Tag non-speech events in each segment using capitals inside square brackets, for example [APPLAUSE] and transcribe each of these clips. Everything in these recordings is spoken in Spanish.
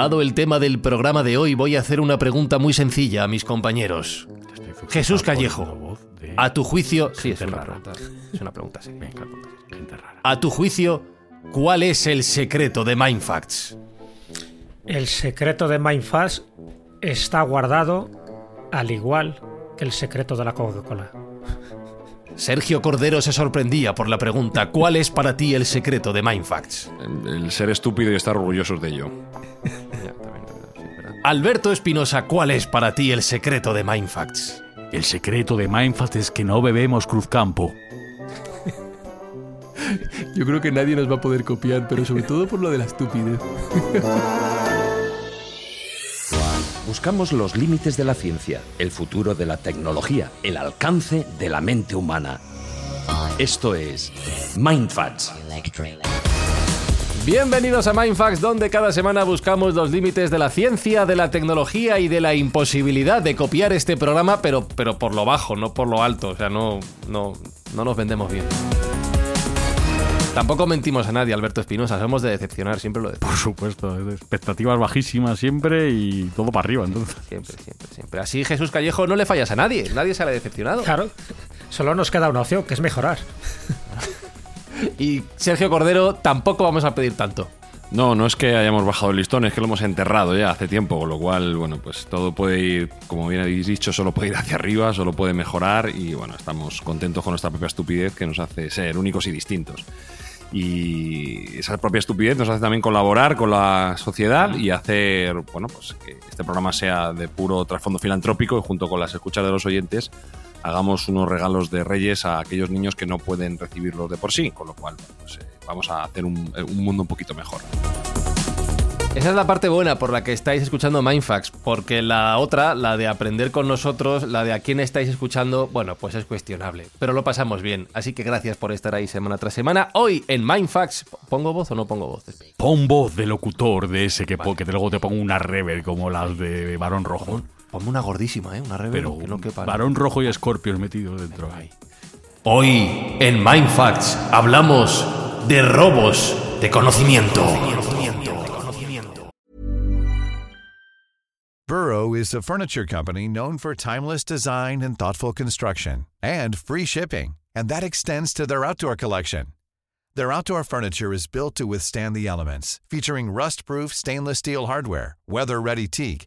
Dado el tema del programa de hoy, voy a hacer una pregunta muy sencilla a mis compañeros. Jesús Callejo, a tu juicio... Sí, es una pregunta, es una pregunta, sí. A tu juicio, ¿cuál es el secreto de Mindfacts? El secreto de Mindfacts está guardado al igual que el secreto de la Coca-Cola. Sergio Cordero se sorprendía por la pregunta ¿Cuál es para ti el secreto de Mindfacts? El ser estúpido y estar orgullosos de ello. Alberto Espinosa, ¿cuál es para ti el secreto de Mindfacts? El secreto de Mindfacts es que no bebemos Cruzcampo. [LAUGHS] Yo creo que nadie nos va a poder copiar, pero sobre todo por lo de la estupidez. [LAUGHS] Buscamos los límites de la ciencia, el futuro de la tecnología, el alcance de la mente humana. Esto es Mindfacts. Bienvenidos a Mindfacts, donde cada semana buscamos los límites de la ciencia, de la tecnología y de la imposibilidad de copiar este programa, pero, pero por lo bajo, no por lo alto. O sea, no, no, no nos vendemos bien. Tampoco mentimos a nadie, Alberto Espinosa. Somos de decepcionar, siempre lo decimos. Por supuesto, expectativas bajísimas siempre y todo para arriba, entonces. Siempre, siempre, siempre. Así Jesús Callejo no le fallas a nadie, nadie se ha decepcionado. Claro, solo nos queda una opción, que es mejorar. [LAUGHS] y Sergio Cordero tampoco vamos a pedir tanto. No, no es que hayamos bajado el listón, es que lo hemos enterrado ya hace tiempo, con lo cual, bueno, pues todo puede ir, como bien habéis dicho, solo puede ir hacia arriba, solo puede mejorar y bueno, estamos contentos con nuestra propia estupidez que nos hace ser únicos y distintos. Y esa propia estupidez nos hace también colaborar con la sociedad y hacer, bueno, pues que este programa sea de puro trasfondo filantrópico y junto con las escuchas de los oyentes hagamos unos regalos de reyes a aquellos niños que no pueden recibirlos de por sí, con lo cual pues, eh, vamos a hacer un, un mundo un poquito mejor. Esa es la parte buena por la que estáis escuchando Mindfax, porque la otra, la de aprender con nosotros, la de a quién estáis escuchando, bueno, pues es cuestionable, pero lo pasamos bien, así que gracias por estar ahí semana tras semana. Hoy en Mindfax, ¿pongo voz o no pongo voz? Pon voz de locutor de ese que, que luego te pongo una rever como las de Barón Rojo. Ponme una gordísima, ¿eh? Una rever Pero que no quepa. Barón Rojo y metidos dentro. Ahí. Hoy en Mindfacts hablamos de robos de conocimiento. Burrow is a furniture company known for timeless design and thoughtful construction and free shipping, and that extends to their outdoor collection. Their outdoor furniture is built to withstand the elements, featuring rust-proof stainless steel hardware, weather-ready teak,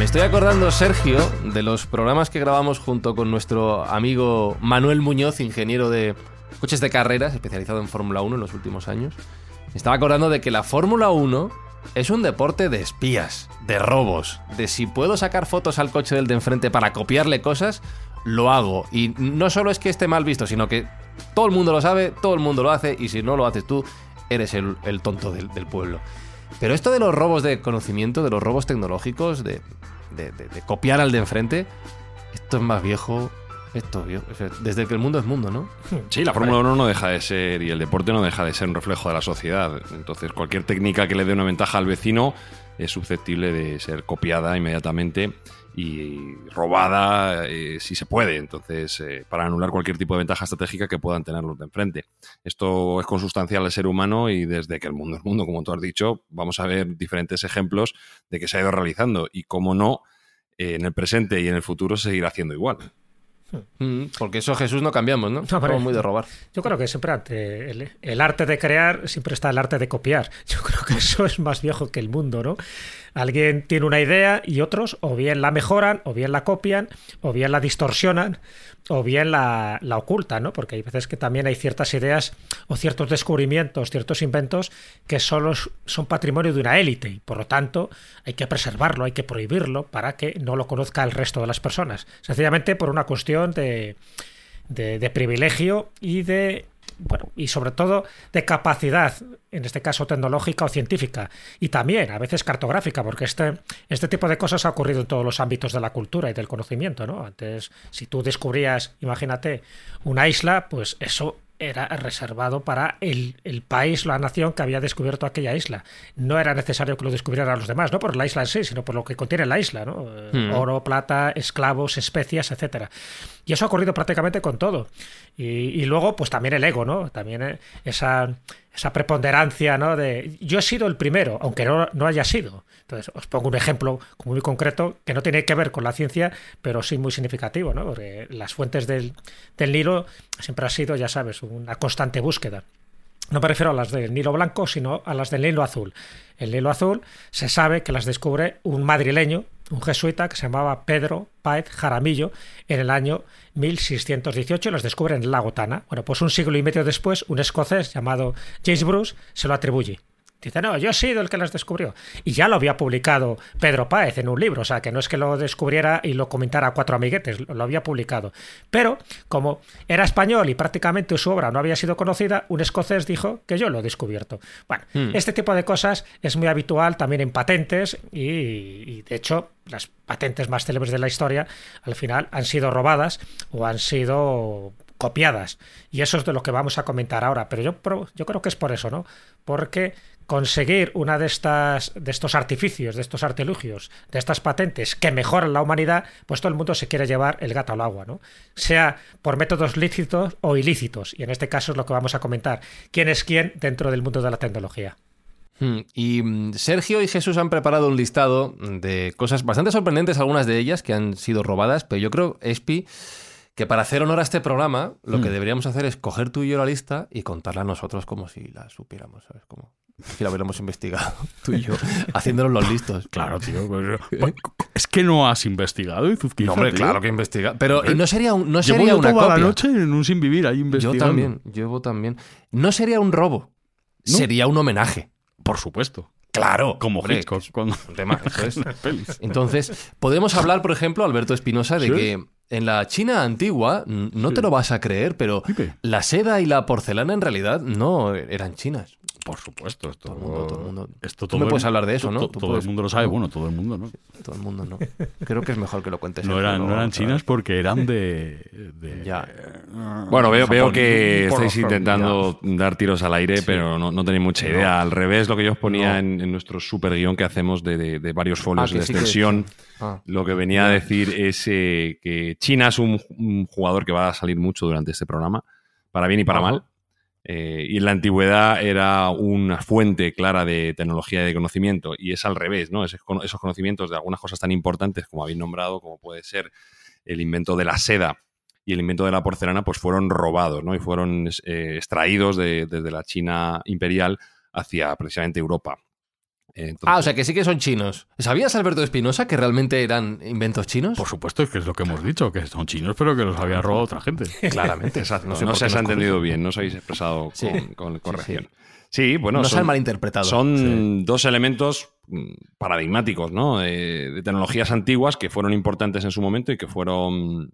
Me estoy acordando, Sergio, de los programas que grabamos junto con nuestro amigo Manuel Muñoz, ingeniero de coches de carreras, especializado en Fórmula 1 en los últimos años. Me estaba acordando de que la Fórmula 1 es un deporte de espías, de robos, de si puedo sacar fotos al coche del de enfrente para copiarle cosas, lo hago. Y no solo es que esté mal visto, sino que todo el mundo lo sabe, todo el mundo lo hace, y si no lo haces tú, eres el, tonto del, del pueblo. Pero esto de los robos de conocimiento, de los robos tecnológicos, de, de, copiar al de enfrente, esto es más viejo. Esto, desde que el mundo es mundo, ¿no? [LAUGHS] Sí, la Fórmula 1 no deja de ser, y el deporte no deja de ser un reflejo de la sociedad. Entonces, cualquier técnica que le dé una ventaja al vecino es susceptible de ser copiada inmediatamente y robada eh, si se puede. Entonces, eh, para anular cualquier tipo de ventaja estratégica que puedan tener los de enfrente. Esto es consustancial al ser humano y desde que el mundo es mundo, como tú has dicho, vamos a ver diferentes ejemplos de que se ha ido realizando. Y como no, eh, en el presente y en el futuro se seguirá haciendo igual. Mm, porque eso Jesús no cambiamos, ¿no? No, pero- Somos muy de robar. Yo creo que siempre ante el, el arte de crear siempre está el arte de copiar. Yo creo que eso es más viejo que el mundo, ¿no? Alguien tiene una idea y otros o bien la mejoran, o bien la copian, o bien la distorsionan, o bien la, ocultan, ¿no? Porque hay veces que también hay ciertas ideas o ciertos descubrimientos, ciertos inventos que solo son patrimonio de una élite y por lo tanto hay que preservarlo, hay que prohibirlo para que no lo conozca el resto de las personas. Sencillamente por una cuestión de privilegio y de bueno, y sobre todo de capacidad, en este caso tecnológica o científica, y también a veces cartográfica, porque este, este tipo de cosas ha ocurrido en todos los ámbitos de la cultura y del conocimiento, ¿no? Antes, si tú descubrías, imagínate, una isla, pues eso era reservado para el, el país, la nación que había descubierto aquella isla. No era necesario que lo descubrieran los demás, no por la isla en sí, sino por lo que contiene la isla, ¿no? Hmm. Oro, plata, esclavos, especias, etcétera. Y eso ha ocurrido prácticamente con todo. Y, luego, pues también el ego, ¿no? También eh, esa, esa preponderancia, ¿no? De yo he sido el primero, aunque no, no haya sido. Entonces, os pongo un ejemplo muy concreto que no tiene que ver con la ciencia, pero sí muy significativo, ¿no? Porque las fuentes del, del Nilo siempre ha sido, ya sabes, una constante búsqueda. No me refiero a las del Nilo Blanco, sino a las del Nilo Azul. El Nilo Azul se sabe que las descubre un madrileño, un jesuita que se llamaba Pedro Páez Jaramillo en el año 1618 y las descubre en el lago Tana. Bueno, pues un siglo y medio después, un escocés llamado James Bruce se lo atribuye. Dice, no, yo he sido el que las descubrió. Y ya lo había publicado Pedro Páez en un libro, o sea, que no es que lo descubriera y lo comentara a cuatro amiguetes, lo había publicado. Pero, como era español y prácticamente su obra no había sido conocida, un escocés dijo que yo lo he descubierto. Bueno, este tipo de cosas es muy habitual también en patentes y, y, de hecho, las patentes más célebres de la historia al final han sido robadas o han sido copiadas. Y eso es de lo que vamos a comentar ahora. Pero yo, yo creo que es por eso, ¿no? Porque conseguir una de estas de estos artificios, de estos artilugios, de estas patentes que mejoran la humanidad, pues todo el mundo se quiere llevar el gato al agua, ¿no? Sea por métodos lícitos o ilícitos, y en este caso es lo que vamos a comentar. ¿Quién es quién dentro del mundo de la tecnología? Hmm, Y mm, Sergio y Jesús han preparado un listado de cosas bastante sorprendentes, algunas de ellas que han sido robadas, pero yo creo, Espi, que para hacer honor a este programa, lo que deberíamos hacer es coger tú y yo la lista y contarla a nosotros como si la supiéramos, ¿sabes? Como si la hubiéramos investigado, [LAUGHS] tú y yo, [LAUGHS] haciéndonos los listos. Claro, tío. pues, pues, es que no has investigado, Izuzquiza, No, hombre, tío. claro que investiga. Pero y no sería, un, no Llevo sería yo una toda copia. la noche en un sin vivir ahí Yo investigando. también, llevo también. No sería un robo, ¿No? sería un homenaje. Por supuesto. Claro, Como hombre, Hitchcock. Cuando... tema, [LAUGHS] eso es. Entonces, podemos hablar, por ejemplo, Alberto Espinosa, de Sí. que en la China antigua, no te lo vas a creer, pero Dime. la seda y la porcelana en realidad no eran chinas. Por supuesto, esto, Todo el mundo, todo el mundo. esto Tú me el- puedes hablar de eso, ¿no? todo puedes- el mundo lo sabe, bueno, todo el mundo, ¿no? [LAUGHS] Todo el mundo no. Creo que es mejor que lo cuentes. No eran, no chinas porque eran [LAUGHS] de. de- Ya. Bueno, veo, que estáis intentando dar tiros al aire, pero no, no tenéis mucha idea. Al revés, lo que yo os ponía No. en, en nuestro super guion que hacemos de, de- de varios folios Ah, de sí que- extensión, Ah. lo que venía a decir es eh, que China es un, un jugador que va a salir mucho durante este programa, para bien y para mal. Eh, y en la antigüedad era una fuente clara de tecnología y de conocimiento, y es al revés, ¿no? Cono- esos conocimientos de algunas cosas tan importantes como habéis nombrado, como puede ser el invento de la seda y el invento de la porcelana, pues fueron robados, ¿no? Y fueron eh, extraídos de- desde la China imperial hacia precisamente Europa. Ah, o sea que sí que son chinos. ¿Sabías, Alberto Espinosa, que realmente eran inventos chinos? Por supuesto, es que es lo que hemos dicho, que son chinos, pero que los había robado otra gente. [LAUGHS] Claramente. [LAUGHS] Exacto, no, sé por se os ha entendido bien, no os habéis expresado Sí. con, corrección. Sí, sí. bueno, Nos son, han malinterpretado. son dos elementos mm, paradigmáticos, ¿no? Eh, de tecnologías antiguas que fueron importantes en su momento y que fueron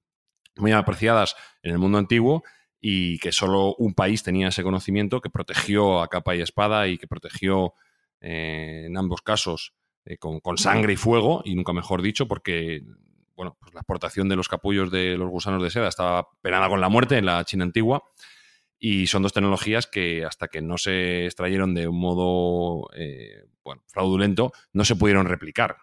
muy apreciadas en el mundo antiguo y que solo un país tenía ese conocimiento que protegió a capa y espada y que protegió eh, en ambos casos eh, con, con sangre y fuego, y nunca mejor dicho, porque bueno, pues la exportación de los capullos de los gusanos de seda estaba penada con la muerte en la China antigua. Y son dos tecnologías que hasta que no se extrayeron de un modo eh, bueno, fraudulento, no se pudieron replicar.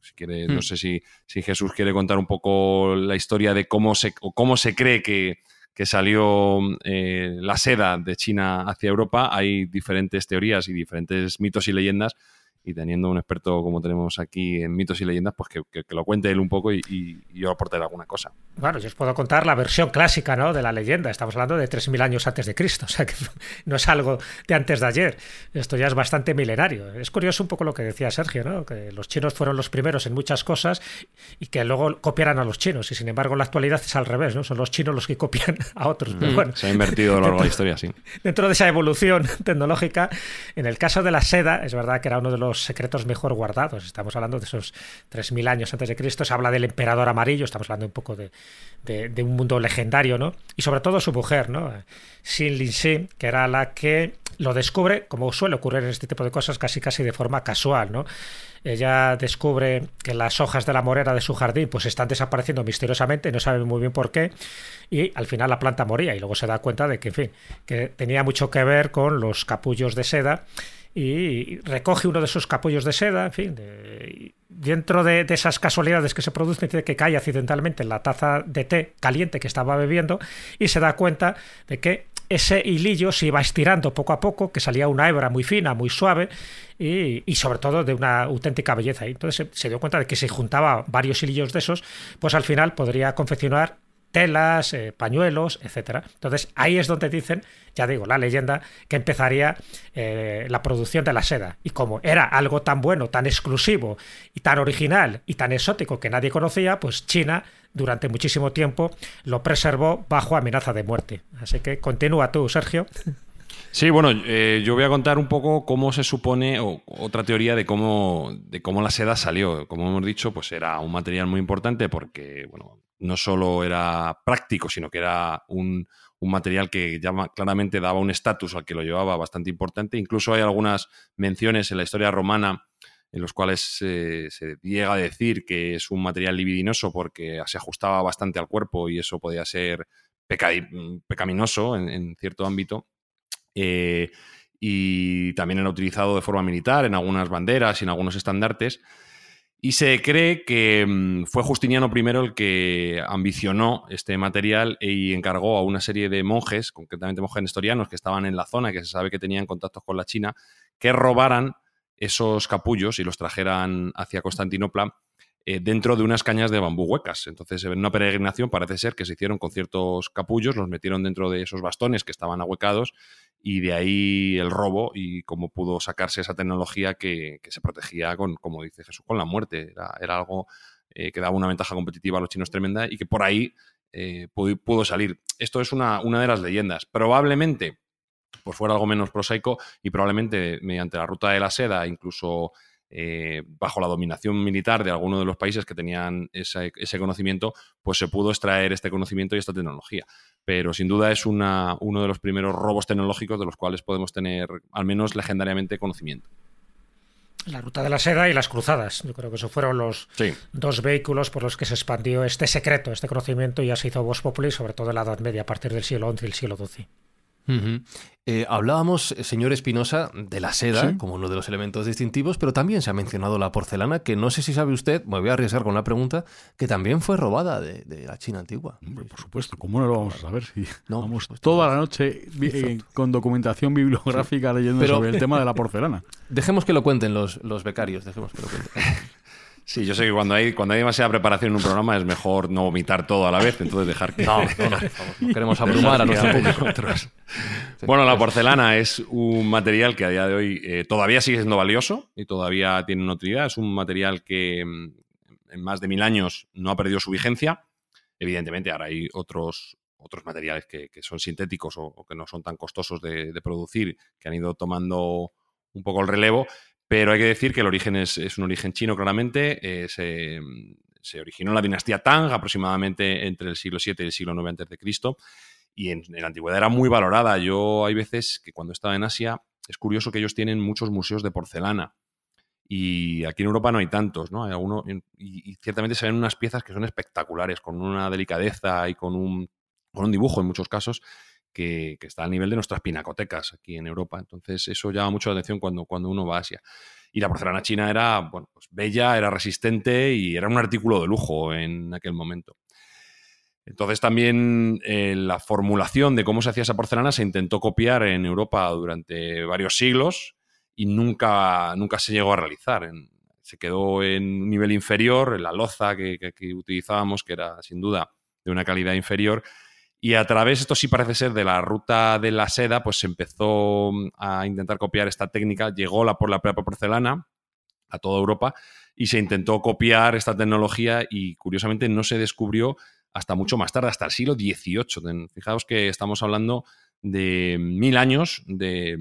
Si quiere, Hmm. No sé si, si Jesús quiere contar un poco la historia de cómo se, o cómo se cree que, que salió eh, la seda de China hacia Europa. Hay diferentes teorías y diferentes mitos y leyendas y teniendo un experto como tenemos aquí en mitos y leyendas, pues que, lo cuente él un poco y, y, yo aportaré alguna cosa. Bueno, yo os puedo contar la versión clásica ¿no? de la leyenda. Estamos hablando de 3.000 años antes de Cristo, [LAUGHS] o sea que no es algo de antes de ayer. Esto ya es bastante milenario. Es curioso un poco lo que decía Sergio, ¿no? que los chinos fueron los primeros en muchas cosas y que luego copiaran a los chinos. Y sin embargo, en la actualidad es al revés, ¿no? son los chinos los que copian a otros. Mm, bueno, se ha invertido a lo largo de la historia, sí. Dentro de esa evolución [LAUGHS] tecnológica, en el caso de la seda, es verdad que era uno de secretos mejor guardados. Estamos hablando de esos 3.000 años antes de Cristo. Se habla del emperador amarillo, estamos hablando un poco de, un mundo legendario, ¿no? Y sobre todo su mujer, ¿no? Xin Lin que era la que lo descubre, como suele ocurrir en este tipo de cosas, casi casi de forma casual, ¿no? Ella descubre que las hojas de la morera de su jardín pues están desapareciendo misteriosamente, no sabe muy bien por qué, y al final la planta moría y luego se da cuenta de que, en fin, que tenía mucho que ver con los capullos de seda y recoge uno de esos capullos de seda, en fin, dentro de, esas casualidades que se producen, dice que cae accidentalmente en la taza de té caliente que estaba bebiendo y se da cuenta de que ese hilillo se iba estirando poco a poco, que salía una hebra muy fina, muy suave y, sobre todo de una auténtica belleza. Y entonces se, se, dio cuenta de que si juntaba varios hilillos de esos, pues al final podría confeccionar telas, eh, pañuelos, etcétera. Entonces ahí es donde dicen, ya digo, la leyenda, que empezaría eh, la producción de la seda. Y como era algo tan bueno, tan exclusivo y tan original y tan exótico que nadie conocía, pues China durante muchísimo tiempo lo preservó bajo amenaza de muerte. Así que continúa tú, Sergio. Sí, bueno, eh, yo voy a contar un poco cómo se supone, o otra teoría de cómo, de cómo la seda salió. Como hemos dicho, pues era un material muy importante porque, bueno, no solo era práctico, sino que era un, material que claramente daba un estatus al que lo llevaba bastante importante. Incluso hay algunas menciones en la historia romana en los cuales se llega a decir que es un material libidinoso porque se ajustaba bastante al cuerpo y eso podía ser pecaminoso en, cierto ámbito. Eh, y también era utilizado de forma militar en algunas banderas y en algunos estandartes. Y se cree que mm, fue Justiniano I el que ambicionó este material y encargó a una serie de monjes, concretamente monjes nestorianos que estaban en la zona, que se sabe que tenían contactos con la China, que robaran esos capullos y los trajeran hacia Constantinopla eh, dentro de unas cañas de bambú huecas. Entonces, en una peregrinación parece ser que se hicieron con ciertos capullos, los metieron dentro de esos bastones que estaban ahuecados y de ahí el robo y cómo pudo sacarse esa tecnología que, se protegía con, como dice Jesús, con la muerte. Era, algo eh, que daba una ventaja competitiva a los chinos tremenda y que por ahí eh, pudo, salir. Esto es una, una de las leyendas. Probablemente pues fuera algo menos prosaico y probablemente mediante la ruta de la seda, incluso eh, bajo la dominación militar de alguno de los países que tenían ese, conocimiento, pues se pudo extraer este conocimiento y esta tecnología. Pero sin duda es una, uno de los primeros robos tecnológicos de los cuales podemos tener, al menos legendariamente, conocimiento. La ruta de la seda y las cruzadas. Yo creo que esos fueron los dos vehículos por los que se expandió este secreto, este conocimiento, y ya se hizo Vox Populi, sobre todo en la Edad Media, a partir del siglo XI y el siglo XII. Eh, hablábamos, eh, señor Espinosa, de la seda como uno de los elementos distintivos, pero también se ha mencionado la porcelana, que no sé si sabe usted, me voy a arriesgar con la pregunta, que también fue robada de, la China antigua. por supuesto, ¿cómo no lo vamos a saber? Si no, vamos pues toda la noche eh, con documentación bibliográfica leyendo sobre el tema de la porcelana. [LAUGHS] Dejemos que lo cuenten los, los becarios, dejemos que lo cuenten. [LAUGHS] Sí, yo sé que cuando hay, cuando hay demasiada preparación en un programa es mejor no vomitar todo a la vez, entonces dejar que... No, no, no, queremos abrumar a nuestro público. Bueno, la porcelana es un material que a día de hoy eh, todavía sigue siendo valioso y todavía tiene una utilidad. Es un material que mm, en más de mil años no ha perdido su vigencia. Evidentemente, ahora hay otros, otros materiales que, son sintéticos o, que no son tan costosos de, de producir, que han ido tomando un poco el relevo, pero hay que decir que el origen es, un origen chino, claramente. Eh, se, originó en la dinastía Tang, aproximadamente entre el siglo VII y el siglo IX a.C. Y en, la antigüedad era muy valorada. Yo hay veces que cuando estaba en Asia, es curioso que ellos tienen muchos museos de porcelana. Y aquí en Europa no hay tantos, ¿no? Hay alguno, y, ciertamente se ven unas piezas que son espectaculares, con una delicadeza y con un, con un dibujo en muchos casos que, está al nivel de nuestras pinacotecas aquí en Europa. Entonces, eso llama mucho la atención cuando, cuando uno va a Asia. Y la porcelana china era bueno, pues bella, era resistente y era un artículo de lujo en aquel momento. Entonces también eh, la formulación de cómo se hacía esa porcelana se intentó copiar en Europa durante varios siglos y nunca, nunca se llegó a realizar. se quedó en un nivel inferior, en la loza que, utilizábamos, que era sin duda de una calidad inferior. Y a través, esto sí parece ser, de la ruta de la seda, pues se empezó a intentar copiar esta técnica. Llegó la, por la propia porcelana a toda Europa y se intentó copiar esta tecnología y curiosamente no se descubrió hasta mucho más tarde, hasta el siglo XVIII. Fijaos que estamos hablando de mil años de,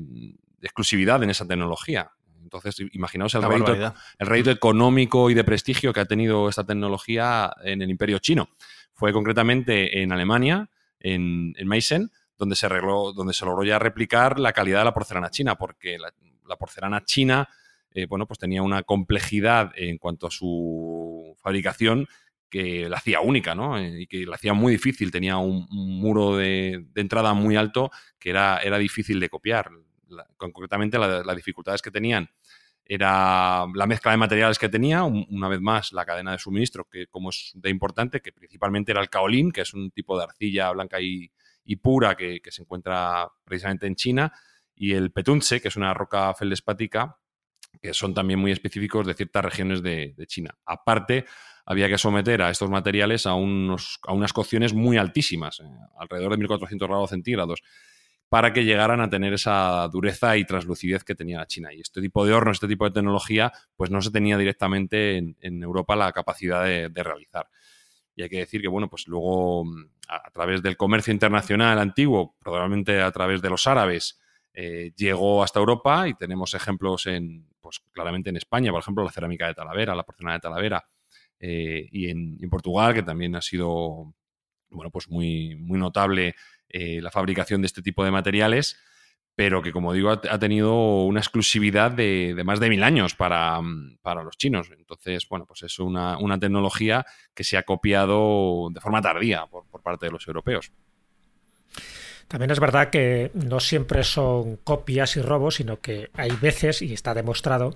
exclusividad en esa tecnología. Entonces, imaginaos el rédito, el económico y de prestigio que ha tenido esta tecnología en el imperio chino. Fue concretamente en Alemania, en, Meissen, donde se, donde se logró ya replicar la calidad de la porcelana china, porque la, porcelana china eh, bueno, pues tenía una complejidad en cuanto a su fabricación que la hacía única, ¿no? Eh, y que la hacía muy difícil. Tenía un, muro de, entrada muy alto que era, era difícil de copiar. concretamente, las dificultades que tenían era la mezcla de materiales que tenía, una vez más la cadena de suministro, que como es de importante, que principalmente era el kaolín, que es un tipo de arcilla blanca y, pura que, se encuentra precisamente en China, y el petunce, que es una roca feldespática, que son también muy específicos de ciertas regiones de, de China. Aparte, había que someter a estos materiales a, unos, a unas cocciones muy altísimas, eh, alrededor de 1400 grados centígrados, para que llegaran a tener esa dureza y translucidez que tenía la China. Y este tipo de horno, este tipo de tecnología, pues no se tenía directamente en, Europa la capacidad de, realizar. Y hay que decir que, bueno, pues luego a, través del comercio internacional antiguo, probablemente a través de los árabes, eh, llegó hasta Europa y tenemos ejemplos en, pues claramente en España, por ejemplo, la cerámica de Talavera, la porcelana de Talavera, eh, y, en, Portugal, que también ha sido bueno, pues muy notable eh, la fabricación de este tipo de materiales, pero que, como digo, ha, tenido una exclusividad de, más de mil años para, los chinos. Entonces, bueno, pues es una, tecnología que se ha copiado de forma tardía por, por parte de los europeos. También es verdad que no siempre son copias y robos, sino que hay veces, y está demostrado,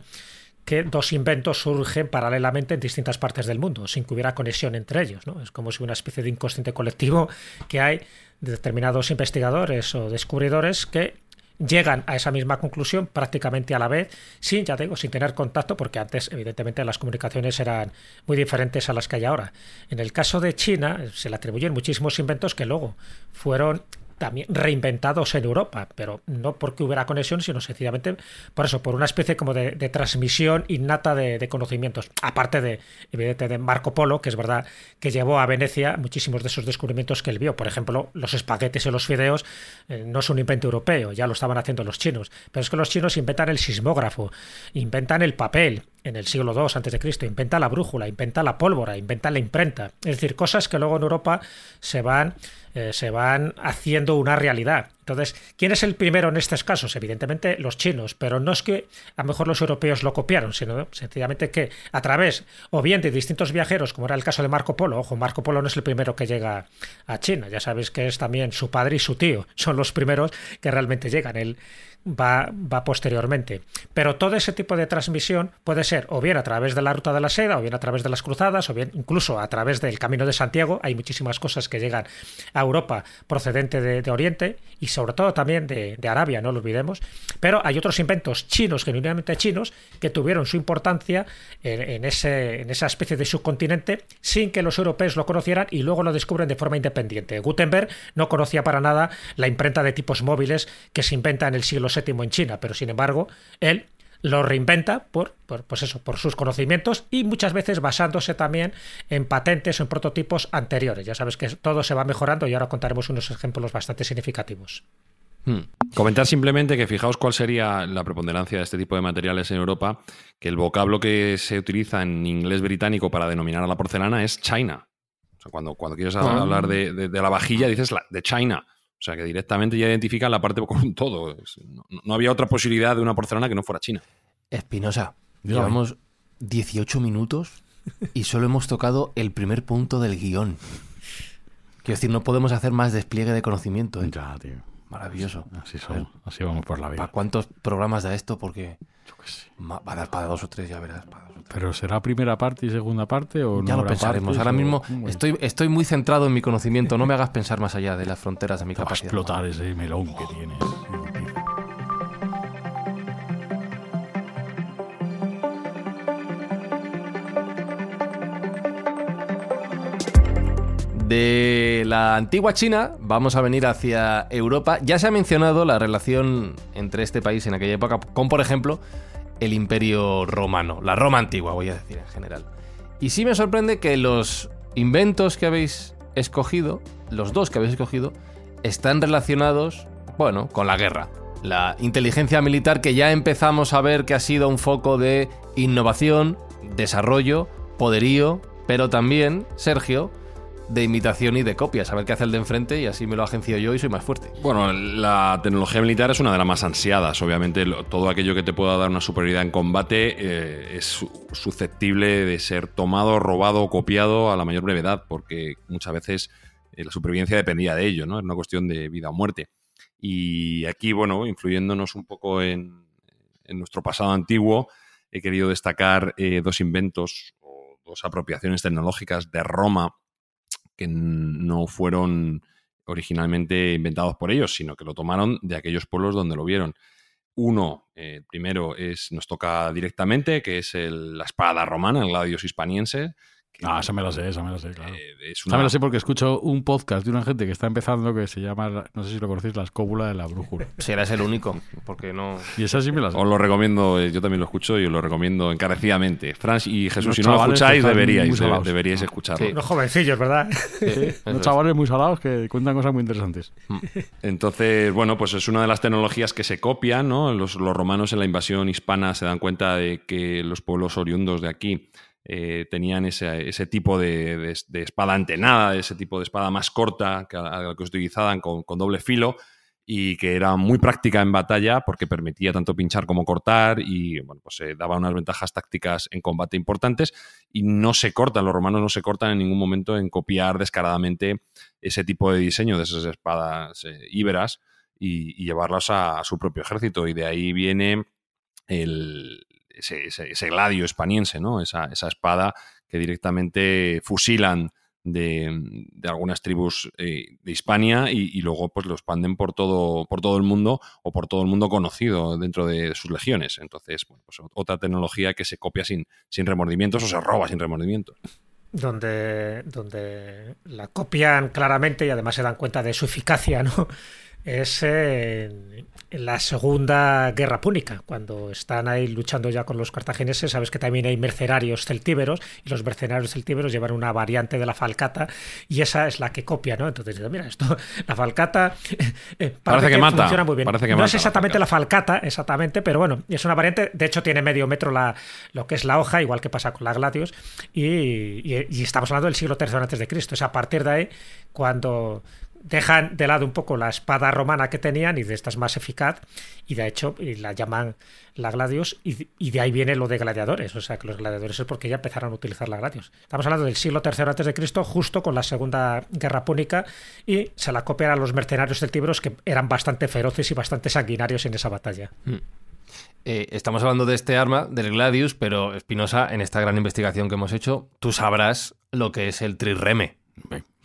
que dos inventos surgen paralelamente en distintas partes del mundo, sin que hubiera conexión entre ellos. ¿no? Es como si una especie de inconsciente colectivo que hay determinados investigadores o descubridores que llegan a esa misma conclusión prácticamente a la vez, sin, ya digo, sin tener contacto, porque antes, evidentemente, las comunicaciones eran muy diferentes a las que hay ahora. En el caso de China, se le atribuyen muchísimos inventos que luego fueron también reinventados en Europa, pero no porque hubiera conexión, sino sencillamente por eso, por una especie como de, transmisión innata de, conocimientos, aparte de, evidentemente, de Marco Polo, que es verdad que llevó a Venecia muchísimos de esos descubrimientos que él vio. Por ejemplo, los espaguetes y los fideos eh, no es un invento europeo, ya lo estaban haciendo los chinos, pero es que los chinos inventan el sismógrafo, inventan el papel, en el siglo II antes de Cristo, inventa la brújula, inventa la pólvora, inventa la imprenta, es decir, cosas que luego en Europa se van eh, se van haciendo una realidad. Entonces, ¿quién es el primero en estos casos? Evidentemente los chinos, pero no es que a lo mejor los europeos lo copiaron, sino sencillamente que a través o bien de distintos viajeros, como era el caso de Marco Polo, ojo, Marco Polo no es el primero que llega a China, ya sabéis que es también su padre y su tío, son los primeros que realmente llegan. Va, posteriormente. Pero todo ese tipo de transmisión puede ser o bien a través de la ruta de la seda, o bien a través de las cruzadas, o bien incluso a través del Camino de Santiago. Hay muchísimas cosas que llegan a Europa procedente de, Oriente y sobre todo también de, Arabia, no lo olvidemos. Pero hay otros inventos chinos, genuinamente chinos, que tuvieron su importancia en, ese, en esa especie de subcontinente sin que los europeos lo conocieran y luego lo descubren de forma independiente. Gutenberg no conocía para nada la imprenta de tipos móviles que se inventa en el siglo séptimo en China, pero sin embargo, él lo reinventa por, pues eso, por sus conocimientos y muchas veces basándose también en patentes o en prototipos anteriores. Ya sabes que todo se va mejorando y ahora contaremos unos ejemplos bastante significativos. Hmm. Comentar simplemente que fijaos cuál sería la preponderancia de este tipo de materiales en Europa, que el vocablo que se utiliza en inglés británico para denominar a la porcelana es China. O sea, cuando, cuando quieres ah. hablar de, la vajilla dices la, de China. O sea, que directamente ya identifican la parte con un todo. No, había otra posibilidad de una porcelana que no fuera China. Espinosa, llevamos 18 minutos y solo hemos tocado el primer punto del guion. Quiero decir, no podemos hacer más despliegue de conocimiento. ¿eh? Ya, tío. Maravilloso. Así, así vamos por la vida. ¿Para cuántos programas da esto? Porque Va a dar para dos o tres, ya verás. ¿Pero será primera parte y segunda parte o Ya lo pensaremos. Ahora mismo estoy, estoy muy centrado en mi conocimiento. No me hagas pensar más allá de las fronteras de mi capacidad. explotar ese melón que tienes. De la antigua China vamos a venir hacia Europa. Ya se ha mencionado la relación entre este país en aquella época con, por ejemplo, el Imperio Romano, la Roma antigua, voy a decir en general. Y sí me sorprende que los inventos que habéis escogido, los dos que habéis escogido, están relacionados, bueno, con la guerra. La inteligencia militar que ya empezamos a ver que ha sido un foco de innovación, desarrollo, poderío, pero también, Sergio, de imitación y de copia, saber qué hace el de enfrente y así me lo agencio yo y soy más fuerte. Bueno, la tecnología militar es una de las más ansiadas. Obviamente, todo aquello que te pueda dar una superioridad en combate eh, es susceptible de ser tomado, robado o copiado a la mayor brevedad, porque muchas veces eh, la supervivencia dependía de ello, ¿no? Es una cuestión de vida o muerte. Y aquí, bueno, influyéndonos un poco en, nuestro pasado antiguo, he querido destacar eh, dos inventos o dos apropiaciones tecnológicas de Roma que no fueron originalmente inventados por ellos, sino que lo tomaron de aquellos pueblos donde lo vieron. Uno, el primero, es, nos toca directamente, que es la espada romana, el gladius hispaniense, ah, esa me la sé, esa me la sé, claro. Eh, esa me la sé porque escucho un podcast de una gente que está empezando que se llama, no sé si lo conocéis, La Escóbula de la Brújula. Si eres el único, porque no... Y esa sí me la sé. Os lo recomiendo, eh, yo también lo escucho y os lo recomiendo encarecidamente. Franz y Jesús, si no lo escucháis, deberíais, eh, deberíais escucharlo. Unos jovencillos, ¿verdad? Sí, [LAUGHS] unos chavales muy salados que cuentan cosas muy interesantes. Mm. Entonces, bueno, pues es una de las tecnologías que se copian, ¿no? Los, los romanos en la invasión hispana se dan cuenta de que los pueblos oriundos de aquí eh, tenían ese, ese tipo de, espada antenada, ese tipo de espada más corta que, utilizaban con, doble filo y que era muy práctica en batalla porque permitía tanto pinchar como cortar y bueno, pues se daba unas ventajas tácticas en combate importantes y no se cortan, los romanos no se cortan en ningún momento en copiar descaradamente ese tipo de diseño de esas espadas eh, íberas y, llevarlas a, su propio ejército y de ahí viene el, ese, gladio espaniense, ¿no? Esa, espada que directamente fusilan de, algunas tribus eh, de Hispania y, luego pues lo expanden por todo, por todo el mundo o por todo el mundo conocido dentro de sus legiones. Entonces, pues otra tecnología que se copia sin, sin remordimientos o se roba sin remordimientos. Donde, donde la copian claramente y además se dan cuenta de su eficacia, ¿no? Es en, la Segunda Guerra Púnica, cuando están ahí luchando ya con los cartagineses, sabes que también hay mercenarios celtíberos y los mercenarios celtíberos llevan una variante de la falcata y esa es la que copia, ¿no? Entonces, mira, esto, [LAUGHS] la falcata eh, parece, que, mata. funciona muy bien. no es exactamente la falcata. exactamente, pero bueno, es una variante, de hecho tiene medio metro la, lo que es la hoja, igual que pasa con la Gladius, y, y estamos hablando del siglo III antes de Cristo, es a partir de ahí cuando dejan de lado un poco la espada romana que tenían y de esta es más eficaz y de hecho la llaman la gladius y, de ahí viene lo de gladiadores, o sea que los gladiadores es porque ya empezaron a utilizar la gladius. Estamos hablando del siglo III antes de Cristo, justo con la Segunda Guerra Púnica y se la copian a los mercenarios celtíberos que eran bastante feroces y bastante sanguinarios en esa batalla. Hmm. Eh, estamos hablando de este arma, del Gladius, pero Espinosa, en esta gran investigación que hemos hecho, tú sabrás lo que es el trireme.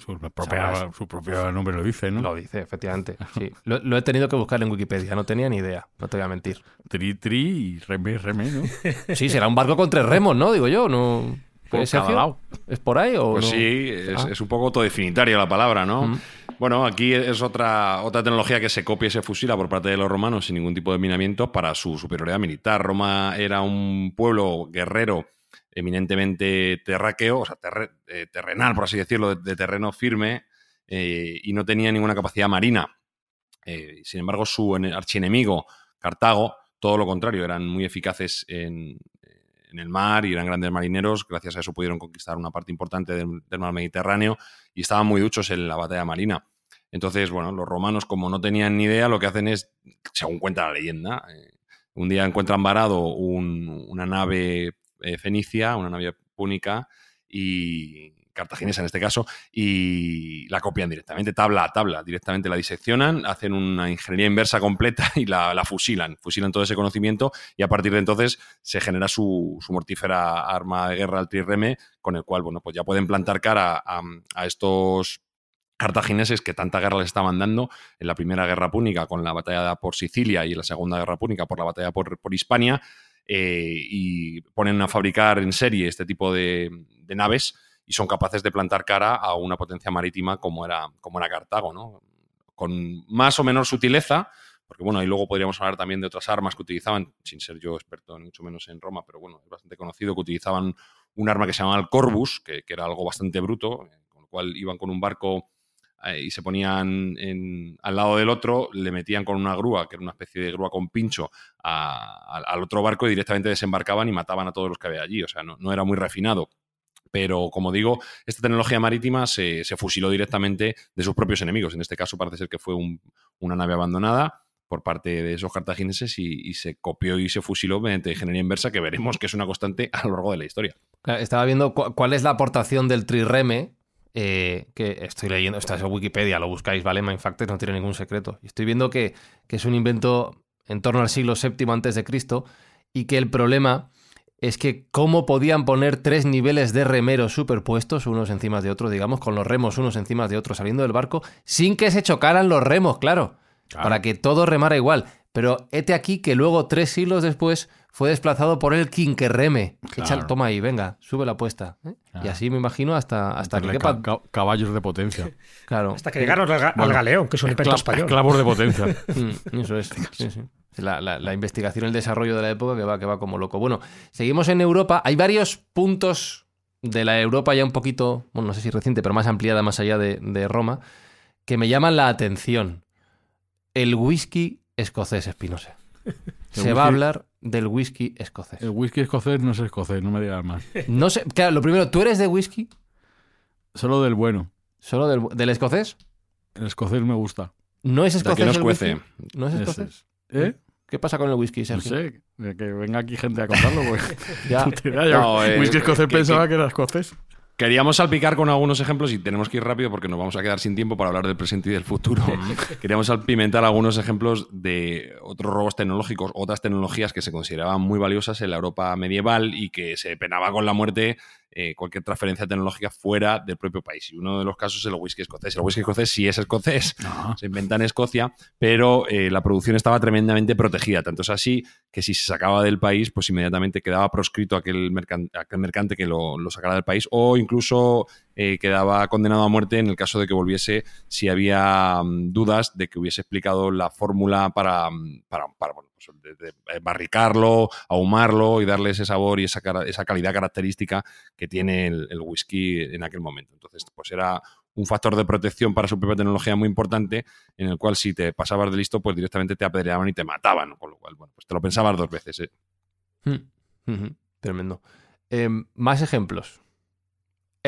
Su, propio nombre lo dice, ¿no? Lo dice, efectivamente. Sí. Lo, he tenido que buscar en Wikipedia, no tenía ni idea, no te voy a mentir. Tri, tri y reme, reme, ¿no? [LAUGHS] Sí, será un barco con tres remos, ¿no? Digo yo, no. ¿Es, ¿Es por ahí o pues sí, ah. es, un poco autodefinitaria la palabra, ¿no? Bueno, aquí es otra, otra tecnología que se copia y se fusila por parte de los romanos sin ningún tipo de minamiento para su superioridad militar. Roma era un pueblo guerrero eminentemente terráqueo, o sea, eh, terrenal, por así decirlo, de, terreno firme, eh, y no tenía ninguna capacidad marina. Eh, sin embargo, su archienemigo, Cartago, todo lo contrario, eran muy eficaces en, el mar y eran grandes marineros, gracias a eso pudieron conquistar una parte importante del, mar Mediterráneo y estaban muy duchos en la batalla marina. Entonces, bueno, los romanos, como no tenían ni idea, lo que hacen es, según cuenta la leyenda, un día encuentran varado una nave eh, fenicia, una nave púnica y cartaginesa en este caso, y la copian directamente, tabla a tabla, directamente la diseccionan, hacen una ingeniería inversa completa [LAUGHS] y la, fusilan, fusilan todo ese conocimiento y a partir de entonces se genera su, mortífera arma de guerra, al trireme, con el cual, bueno, pues ya pueden plantar cara a, estos cartagineses que tanta guerra les estaban dando en la primera guerra púnica con la batalla por Sicilia y en la segunda guerra púnica por la batalla por, por Hispania, eh, y ponen a fabricar en serie este tipo de, naves y son capaces de plantar cara a una potencia marítima como era, como era Cartago, ¿no? Con más o menos sutileza, porque bueno, ahí luego podríamos hablar también de otras armas que utilizaban, sin ser yo experto ni mucho menos en Roma, pero bueno, es bastante conocido que utilizaban un arma que se llamaba el Corvus, que, era algo bastante bruto, eh, con lo cual iban con un barco eh, y se ponían al lado del otro, le metían con una grúa, que era una especie de grúa con pincho, al otro barco y directamente desembarcaban y mataban a todos los que había allí. O sea, no, era muy refinado. Pero, como digo, esta tecnología marítima se, fusiló directamente de sus propios enemigos. En este caso parece ser que fue una nave abandonada por parte de esos cartagineses y, se copió y se fusiló mediante ingeniería inversa, que veremos que es una constante a lo largo de la historia. Estaba viendo cuál es la aportación del trireme, eh, que estoy leyendo, está en Wikipedia, lo buscáis, ¿vale? Mindfactors no tiene ningún secreto. Y estoy viendo que, que, es un invento en torno al siglo VII antes de Cristo y que el problema es que cómo podían poner tres niveles de remeros superpuestos, unos encima de otros, digamos, con los remos unos encima de otros saliendo del barco, sin que se chocaran los remos, claro para que todo remara igual. Pero hete aquí que luego, tres siglos después, fue desplazado por el quinquerreme. Claro. toma ahí, venga, sube la apuesta. ¿eh? Y así me imagino hasta, hasta que caballos de potencia. [LAUGHS] Claro. Hasta que llegaron al, galeón, que es un invento español. Clavos de potencia. [LAUGHS] Mm, eso es. La, la, investigación y el desarrollo de la época que va, que va como loco. Bueno, seguimos en Europa. Hay varios puntos de la Europa ya un poquito, bueno, no sé si reciente, pero más ampliada más allá de, de Roma, que me llaman la atención el whisky escocés, Espinosa. [LAUGHS] Se va a hablar del whisky escocés. El whisky escocés no es escocés, no me digas más. [LAUGHS] No sé, claro, lo primero, ¿tú eres de whisky? Solo del bueno. ¿Solo del, escocés? El escocés me gusta. ¿No es escocés? Que no ¿No es escocés? ¿Eh? ¿Qué pasa con el whisky, Sergio? No sé, que venga aquí gente a contarlo. Pues. [LAUGHS] ya. No, eh, whisky escocés pensaba que era escocés. Queríamos salpicar con algunos ejemplos y tenemos que ir rápido porque nos vamos a quedar sin tiempo para hablar del presente y del futuro. [LAUGHS] Queríamos salpimentar algunos ejemplos de otros robos tecnológicos, otras tecnologías que se consideraban muy valiosas en la Europa medieval y que se penaba con la muerte eh, cualquier transferencia tecnológica fuera del propio país. Y uno de los casos es el whisky escocés. El whisky escocés sí es escocés, se inventa en Escocia, pero eh, la producción estaba tremendamente protegida. Tanto es así que si se sacaba del país, pues inmediatamente quedaba proscrito aquel, aquel mercante que lo, sacara del país o incluso eh, quedaba condenado a muerte en el caso de que volviese si había mm, dudas de que hubiese explicado la fórmula para, mm, para, para pues, de, barricarlo, ahumarlo y darle ese sabor y esa, esa calidad característica que tiene el, whisky en aquel momento. Entonces, pues era un factor de protección para su propia tecnología muy importante, en el cual si te pasabas de listo, pues directamente te apedreaban y te mataban, con lo cual, bueno, pues te lo pensabas dos veces. ¿eh? Hmm. Tremendo. Em, más ejemplos.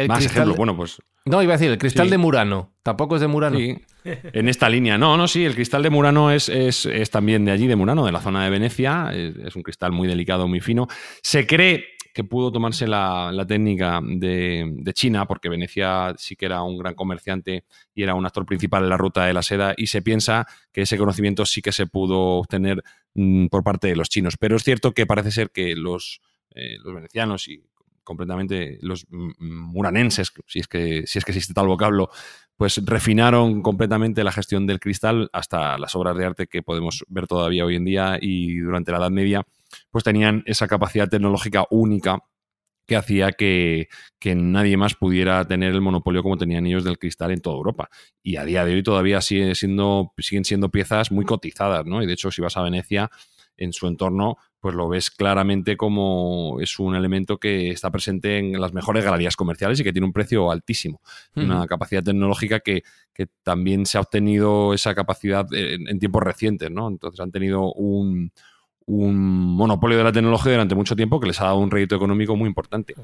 Más ejemplos, bueno, pues no, iba a decir, el cristal de Murano. Tampoco es de Murano. Sí, en esta línea. No, no, sí, el cristal de Murano es, es, también de allí, de Murano, de la zona de Venecia. Es, un cristal muy delicado, muy fino. Se cree que pudo tomarse la, técnica de, China, porque Venecia sí que era un gran comerciante y era un actor principal en la ruta de la seda, y se piensa que ese conocimiento sí que se pudo obtener mm, por parte de los chinos. Pero es cierto que parece ser que los, eh, los venecianos y completamente los muranenses, si es que, si es que existe tal vocablo, pues refinaron completamente la gestión del cristal hasta las obras de arte que podemos ver todavía hoy en día y durante la Edad Media, pues tenían esa capacidad tecnológica única que hacía que, que, nadie más pudiera tener el monopolio como tenían ellos del cristal en toda Europa. Y a día de hoy todavía sigue siendo, siguen siendo piezas muy cotizadas, ¿no? Y de hecho, si vas a Venecia, en su entorno, pues lo ves claramente como es un elemento que está presente en las mejores galerías comerciales y que tiene un precio altísimo. Una capacidad tecnológica que, también se ha obtenido esa capacidad en, en tiempos recientes, ¿no? Entonces han tenido un, un monopolio de la tecnología durante mucho tiempo que les ha dado un rédito económico muy importante.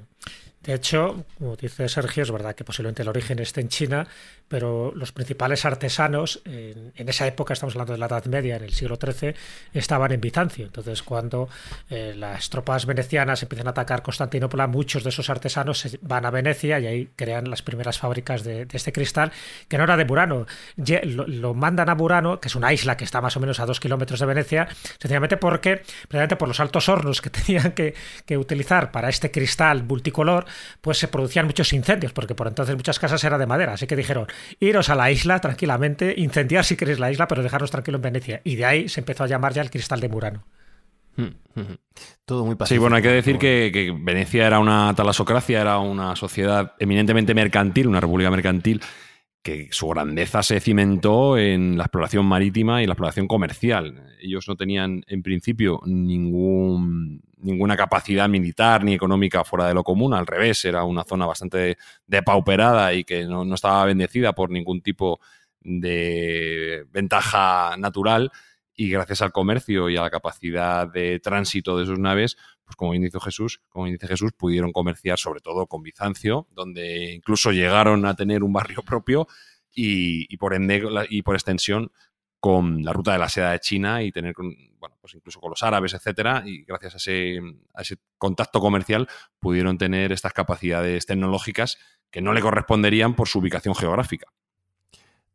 De hecho, como dice Sergio, es verdad que posiblemente el origen esté en China, pero los principales artesanos en, esa época, estamos hablando de la Edad Media, en el siglo XIII, estaban en Bizancio. Entonces, cuando eh, las tropas venecianas empiezan a atacar Constantinopla, muchos de esos artesanos van a Venecia y ahí crean las primeras fábricas de, este cristal, que no era de Burano. Lo, mandan a Burano, que es una isla que está más o menos a dos kilómetros de Venecia, sencillamente porque, precisamente por los altos hornos que [LAUGHS] tenían que utilizar para este cristal multicolor, pues se producían muchos incendios, porque por entonces muchas casas eran de madera. Así que dijeron, iros a la isla tranquilamente, incendiar si queréis la isla, pero dejaros tranquilo en Venecia. Y de ahí se empezó a llamar ya el cristal de Murano. Todo muy pacífico. Sí, bueno, hay que decir que, Venecia era una talasocracia, era una sociedad eminentemente mercantil, una república mercantil, que su grandeza se cimentó en la exploración marítima y la exploración comercial. Ellos no tenían, en principio, ningún, ninguna capacidad militar ni económica fuera de lo común, al revés, era una zona bastante depauperada y que no, no estaba bendecida por ningún tipo de ventaja natural y gracias al comercio y a la capacidad de tránsito de sus naves, pues como bien dice Jesús, como dice Jesús, pudieron comerciar sobre todo con Bizancio, donde incluso llegaron a tener un barrio [LAUGHS] propio y, por ende y por extensión con la ruta de la seda de China y tener bueno, pues incluso con los árabes, etcétera, y gracias a ese, a ese contacto comercial pudieron tener estas capacidades tecnológicas que no le corresponderían por su ubicación geográfica.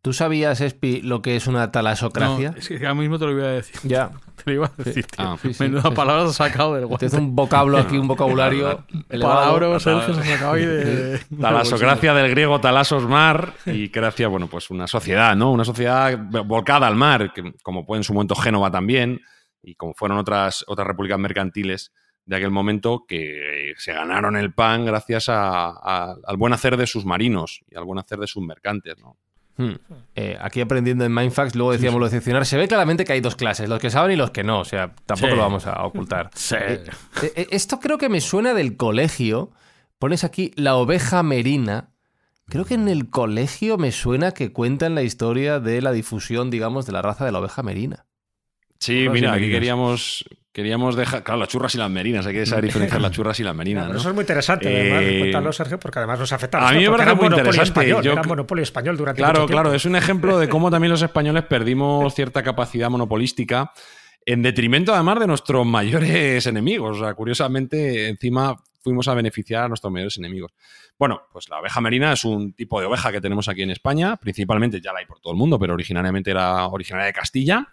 ¿Tú sabías, Espi, lo que es una talasocracia? No, es que ahora mismo te lo iba a decir. Ya. [LAUGHS] Te lo iba a decir, tío. Ah, Menuda palabra has sacado del guante. Es un vocablo aquí, un vocabulario [LAUGHS] elevado. Sergio, se me ahí de... Talasocracia del griego talasos mar y cracia, bueno, pues una sociedad, ¿no? Una sociedad volcada al mar, que, como fue en su momento Génova también, y como fueron otras, otras repúblicas mercantiles de aquel momento que se ganaron el pan gracias al buen hacer de sus marinos y al buen hacer de sus mercantes, ¿no? Hmm. Eh, aquí aprendiendo en Mindfax, luego decíamos lo de excepcionar. Se ve claramente que hay dos clases, los que saben y los que no. O sea, tampoco lo vamos a ocultar. [LAUGHS] Eh, eh, esto creo que me suena del colegio. Pones aquí la oveja merina. Creo que en el colegio me suena que cuentan la historia de la difusión, digamos, de la raza de la oveja merina. Sí, mira, aquí queríamos, queríamos dejar. Claro, las churras y las merinas, hay que saber diferenciar las churras y las merinas. Eso es muy interesante, además, eh, cuéntalo, Sergio, porque además nos afecta a, a mí me parece muy interesante. Español, Era monopolio español durante Claro, mucho claro, es un ejemplo de cómo también los españoles perdimos cierta capacidad monopolística en detrimento además de nuestros mayores enemigos. O sea, curiosamente, encima fuimos a beneficiar a nuestros mayores enemigos. Bueno, pues la oveja merina es un tipo de oveja que tenemos aquí en España, principalmente ya la hay por todo el mundo, pero originariamente era originaria de Castilla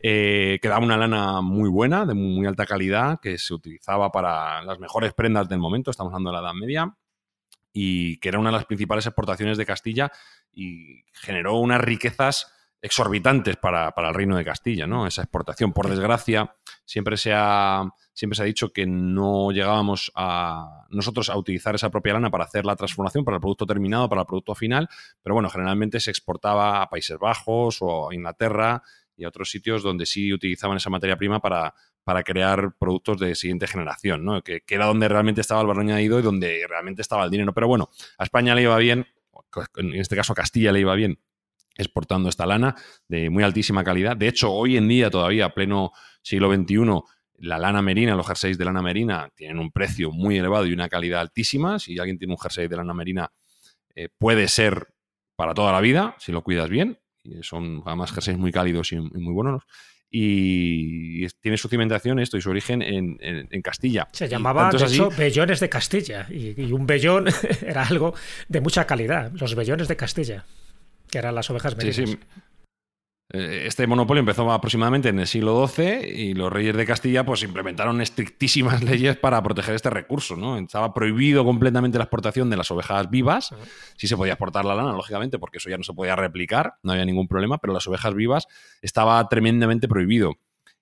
eh, que daba una lana muy buena, de muy alta calidad, que se utilizaba para las mejores prendas del momento, estamos hablando de la Edad Media, y que era una de las principales exportaciones de Castilla y generó unas riquezas exorbitantes para, el reino de Castilla, ¿no? Esa exportación, por desgracia, siempre se ha, siempre se ha dicho que no llegábamos a nosotros a utilizar esa propia lana para hacer la transformación para el producto terminado, para el producto final, pero bueno, generalmente se exportaba a Países Bajos o a Inglaterra y a otros sitios donde sí utilizaban esa materia prima para, para crear productos de siguiente generación, ¿no? Que, era donde realmente estaba el valor añadido y donde realmente estaba el dinero. Pero bueno, a España le iba bien, en este caso a Castilla le iba bien exportando esta lana de muy altísima calidad. De hecho, hoy en día, todavía, pleno siglo XXI, la lana merina, los jerseys de lana merina tienen un precio muy elevado y una calidad altísima. Si alguien tiene un jersey de lana merina, eh, puede ser para toda la vida, si lo cuidas bien son además jerseys muy cálidos y, muy buenos. Y tiene su cimentación esto y su origen en, Castilla. Se llamaba, de hecho, bellones de Castilla. Y, un bellón [LAUGHS] era algo de mucha calidad. Los bellones de Castilla, que eran las ovejas merinas. Eh, este monopolio empezó aproximadamente en el siglo XII y los reyes de Castilla pues implementaron estrictísimas [LAUGHS] leyes para proteger este recurso. ¿no? Estaba prohibido completamente la exportación de las ovejas vivas. Sí se podía exportar la lana, lógicamente, porque eso ya no se podía replicar, no había ningún problema, pero las ovejas vivas estaba tremendamente prohibido.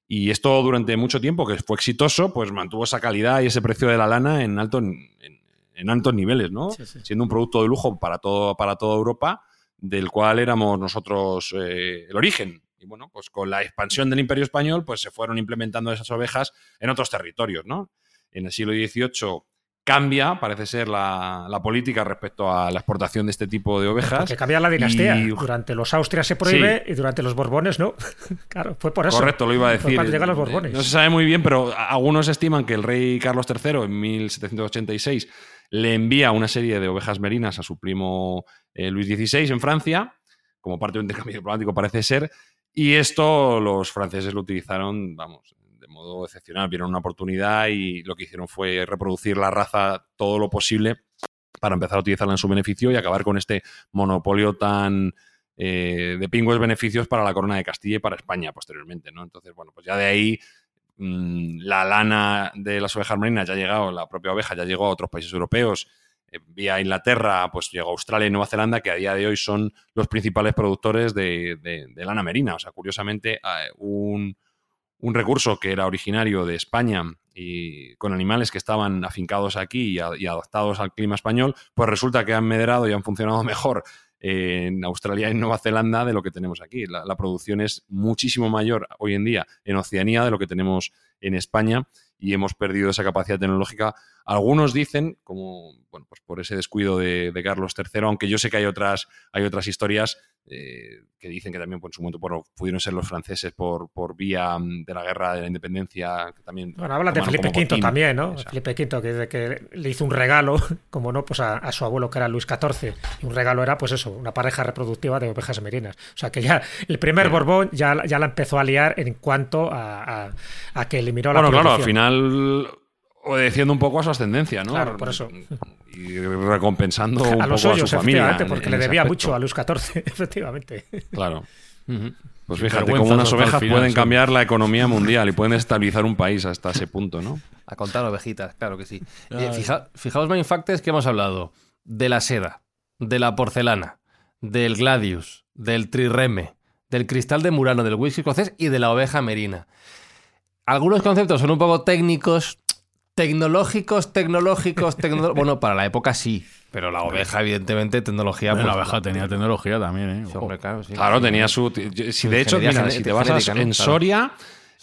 Y esto durante mucho tiempo, que fue exitoso, pues mantuvo esa calidad y ese precio de la lana en, alto, en, altos niveles, ¿no? Siendo un producto de lujo para, todo, para toda Europa del cual éramos nosotros eh, el origen. Y bueno, pues con la expansión del Imperio Español, pues se fueron implementando esas ovejas en otros territorios, ¿no? En el siglo XVIII cambia, parece ser, la, política respecto a la exportación de este tipo de ovejas. Que cambia la dinastía. Durante los Austrias se prohíbe y durante los Borbones no. [LAUGHS] claro, fue por eso. Correcto, lo iba a decir. cuando llegan los Borbones. No se sabe muy bien, pero algunos estiman que el rey Carlos III en 1786 le envía una serie de ovejas merinas a su primo eh, Luis XVI en Francia, como parte de un intercambio diplomático parece ser, y esto los franceses lo utilizaron, vamos, de modo excepcional, vieron una oportunidad y lo que hicieron fue reproducir la raza todo lo posible para empezar a utilizarla en su beneficio y acabar con este monopolio tan eh, de pingües beneficios para la corona de Castilla y para España posteriormente, ¿no? Entonces, bueno, pues ya de ahí la lana de las ovejas marinas ya ha llegado, la propia oveja ya llegó a otros países europeos, eh, vía Inglaterra, pues llegó a Australia y Nueva Zelanda, que a día de hoy son los principales productores de, lana merina. O sea, curiosamente, un, un recurso que era originario de España y con animales que estaban afincados aquí y, adaptados al clima español, pues resulta que han medrado y han funcionado [LAUGHS] mejor en Australia y Nueva Zelanda de lo que tenemos aquí. La, producción es muchísimo mayor hoy en día en Oceanía de lo que tenemos en España y hemos perdido esa capacidad tecnológica. Algunos dicen, como bueno, pues por ese descuido de, de Carlos III, aunque yo sé que hay otras, hay otras historias, eh, que dicen que también por su momento pudieron ser los franceses por, por vía mm, de la guerra de la independencia. Que también bueno, habla de Felipe V también, ¿no? Felipe V que, que, le hizo un regalo, [LAUGHS] como no, pues a, su abuelo que era Luis XIV. Y un regalo era, pues eso, una pareja reproductiva de ovejas merinas. O sea que ya el primer Borbón ya, ya la empezó a liar en cuanto a, que eliminó la Bueno, claro, al final obedeciendo un poco a su ascendencia, ¿no? Claro, por eso. Y recompensando [LAUGHS] un a los poco a su familia. porque le debía mucho a Luis XIV, [LAUGHS] efectivamente. Claro. Pues fíjate cómo unas ovejas pueden cambiar la economía mundial y pueden estabilizar un país hasta ese punto, ¿no? A contar ovejitas, claro que sí. Eh, fija, fijaos, Mindfactors, que hemos hablado de la seda, de la porcelana, del gladius, del trireme, del cristal de Murano, del whisky escocés y de la oveja merina. Algunos conceptos son un poco técnicos, Tecnológicos, tecnológicos, tecnológicos. [LAUGHS] bueno, para la época sí. Pero la oveja, evidentemente, tecnología. Pues, la oveja tenía tecnología también, ¿eh? claro, tenía su. Si de hecho, mira, si te vas en Soria,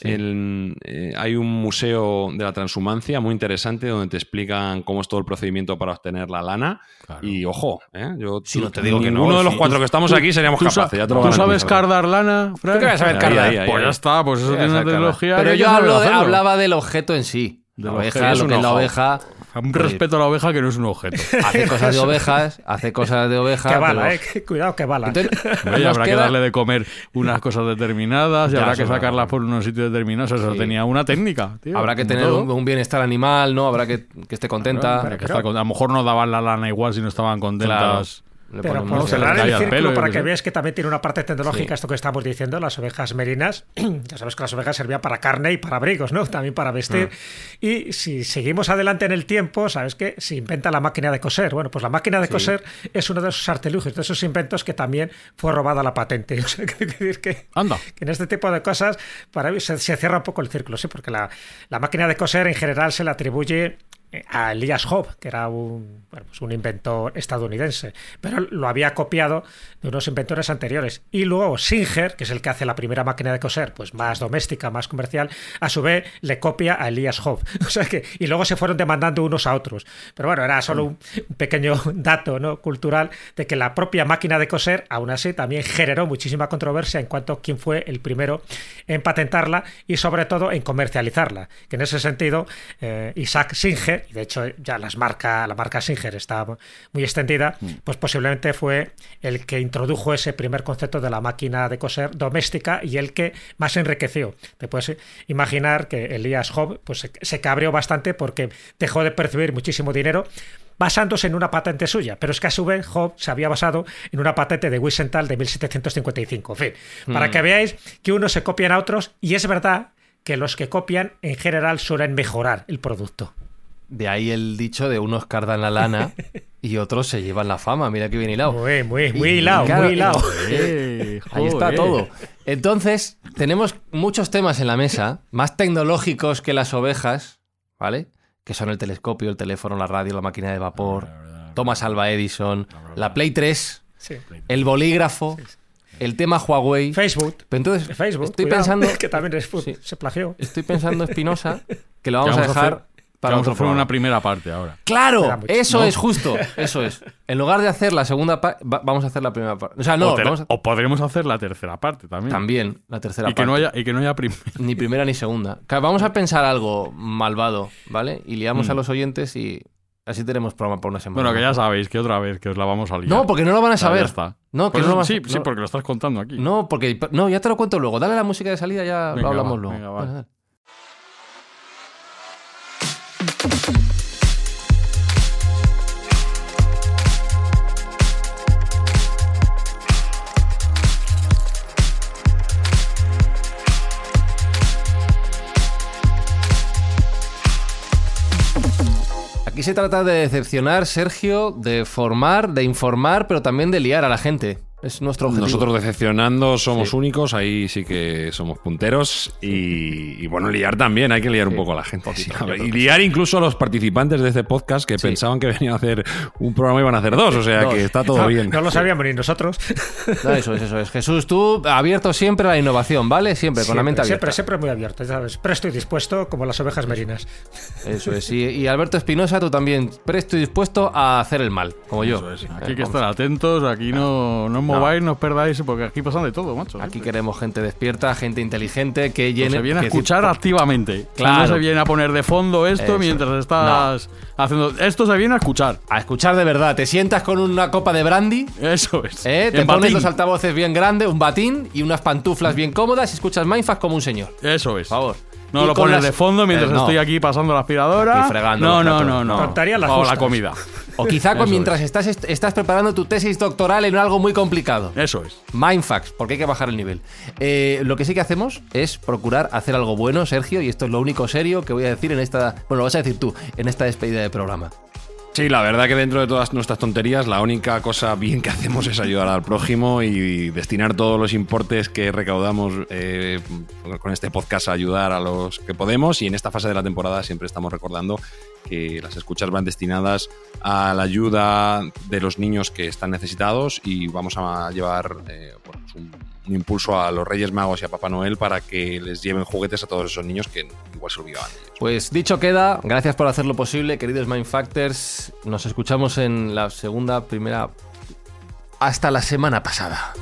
eh, hay un museo de la transhumancia muy interesante donde te explican cómo es todo el procedimiento para obtener la lana. Y ojo, ¿eh? yo si no te digo que no. Uno de los cuatro que estamos aquí seríamos capaces. ¿Tú sabes cardar lana? ¿Tú qué vas a saber cardar? pues ya está, pues eso tiene una tecnología. Pero yo hablaba del objeto en sí la oveja, es una oveja. Un respeto a la oveja que no es un objeto. [LAUGHS] Hace cosas de ovejas, hace cosas de ovejas. Que bala, eh. Cuidado, que bala. habrá que darle de comer unas cosas determinadas y habrá que sacarlas por unos sitios determinados. Eso tenía una técnica. habrá que tener un, bienestar animal, ¿no? Habrá que, que esté contenta. a lo mejor no daban la lana igual si no estaban contentas. Pero por cerrar el círculo para que veas que también tiene una parte tecnológica esto que estamos diciendo, las ovejas merinas, [CLEARS THROAT] ya sabes que las ovejas servían para carne y para abrigos, ¿no? También para vestir. Ah. Y si seguimos adelante en el tiempo, sabes que se inventa la máquina de coser. Bueno, pues la máquina de coser es uno de esos artilugios, de esos inventos que también fue robada la patente. [LAUGHS] O sea, que decir que, que en este tipo de cosas para mí se, cierra un poco el círculo, sí, porque la, la máquina de coser en general se le atribuye a Elias Hobbes, que era un, pues un, inventor estadounidense, pero lo había copiado de unos inventores anteriores. Y luego Singer, que es el que hace la primera máquina de coser, pues más doméstica, más comercial, a su vez le copia a Elias Hobbes. [LAUGHS] O sea que, y luego se fueron demandando unos a otros. Pero bueno, era solo un, pequeño [LAUGHS] dato ¿no? cultural de que la propia máquina de coser, aún así, también generó muchísima controversia en cuanto a quién fue el primero en patentarla y sobre todo en comercializarla. Que en ese sentido, eh, Isaac Singer, y de hecho ya las marca, la marca Singer está muy extendida, mm. pues posiblemente fue el que introdujo ese primer concepto de la máquina de coser doméstica y el que más enriqueció. Te puedes imaginar que Elías Job pues, se, cabreó bastante porque dejó de percibir muchísimo dinero basándose en una patente suya, pero es que a su vez Job se había basado en una patente de Wiesenthal de 1755. En fin, para mm. que veáis que unos se copian a otros y es verdad que los que copian en general suelen mejorar el producto. De ahí el dicho de unos cardan la lana [LAUGHS] y otros se llevan la fama. Mira que bien hilado. Muy, muy, muy hilado, muy hilado. [LAUGHS] ahí está todo. Entonces, tenemos muchos temas en la mesa, más tecnológicos que las ovejas, ¿vale? Que son el telescopio, el teléfono, la radio, la máquina de vapor, Thomas Alva Edison, la Play 3, el bolígrafo. El tema Huawei. Facebook. entonces, Facebook. Estoy pensando. [LAUGHS] Que también es, se plagió. Estoy pensando, Espinosa, que lo vamos, a dejar vamos a hacer una primera parte ahora. Claro, eso es justo, eso es. En lugar de hacer la segunda parte, vamos a hacer la primera parte. O sea, no, o, podremos hacer la tercera parte también. También, la tercera y parte. Que no haya, y que no haya [LAUGHS] ni primera ni segunda. Vamos a pensar algo malvado, ¿vale? Y liamos mm. a los oyentes y así tenemos programa por una semana. Bueno, que ya sabéis que otra vez que os la vamos a liar. No, porque no lo van a saber. está. No, que no lo a... Sí, sí, porque lo estás contando aquí. No, porque no, ya te lo cuento luego. Dale la música de salida, ya lo hablamos luego. Venga, se trata de decepcionar, Sergio, de formar, de informar, pero también de liar a la gente. Es nuestro objetivo. Nosotros decepcionando somos únicos, ahí sí que somos punteros. Y, bueno, liar también, hay que liar un poco a la gente. y liar incluso a los participantes de este podcast que pensaban que venían a hacer un programa y iban a hacer dos. O sea que está todo bien. No lo sabíamos ni nosotros. eso es, eso es. Jesús, tú abierto siempre a la innovación, ¿vale? Siempre, con la mente abierta. Siempre, siempre muy abierto, ¿sabes? Presto y dispuesto como las ovejas merinas. Eso es. Y, Alberto Espinosa, tú también presto y dispuesto a hacer el mal, como yo. Aquí hay que estar atentos, aquí no, no mováis, no os perdáis, porque aquí pasan de todo, macho. Aquí queremos gente despierta, gente inteligente que llene. se viene a escuchar activamente. Claro. No se viene a poner de fondo esto mientras estás haciendo. Esto se viene a escuchar. A escuchar de verdad. Te sientas con una copa de brandy. Eso es. ¿eh? Te pones los altavoces bien grandes, un batín y unas pantuflas bien cómodas y escuchas Mindfuck como un señor. Eso es. Por favor. No lo pones de fondo mientras eh, estoy aquí pasando la aspiradora. fregando no, no, no, no, o la comida. O quizá con, mientras estás, estás preparando tu tesis doctoral en algo muy complicado. Eso es. Mindfax, porque hay que bajar el nivel. Eh, lo que sí que hacemos es procurar hacer algo bueno, Sergio, y esto es lo único serio que voy a decir en esta. Bueno, lo vas a decir tú, en esta despedida de programa. Sí, la verdad que dentro de todas nuestras tonterías, la única cosa bien que hacemos es ayudar al prójimo y destinar todos los importes que recaudamos eh, con este podcast a ayudar a los que podemos. Y en esta fase de la temporada siempre estamos recordando que las escuchas van destinadas a la ayuda de los niños que están necesitados y vamos a llevar eh, un un impulso a los Reyes Magos y a Papá Noel para que les lleven juguetes a todos esos niños que igual se olvidaban. Pues dicho queda, gracias por hacerlo posible, queridos Mindfactors. Nos escuchamos en la segunda, primera. Hasta la semana pasada.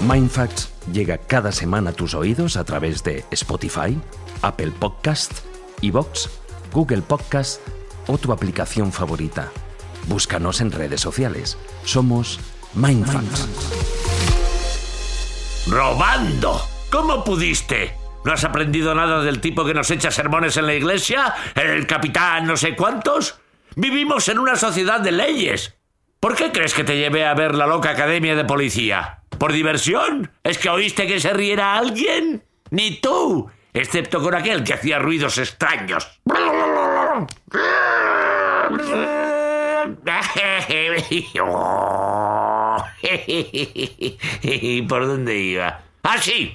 Mindfacts llega cada semana a tus oídos a través de Spotify, Apple Podcast, Evox, Google Podcast o tu aplicación favorita. Búscanos en redes sociales. Somos Mindfacts. ¡Robando! ¿Cómo pudiste? ¿No has aprendido nada del tipo que nos echa sermones en la iglesia? ¿El capitán no sé cuántos? Vivimos en una sociedad de leyes. ¿Por qué crees que te llevé a ver la loca academia de policía? ¿Por diversión? ¿Es que oíste que se riera alguien? Ni tú, excepto con aquel que hacía ruidos extraños. [LAUGHS] ¿Por dónde iba? ¡Ah, sí!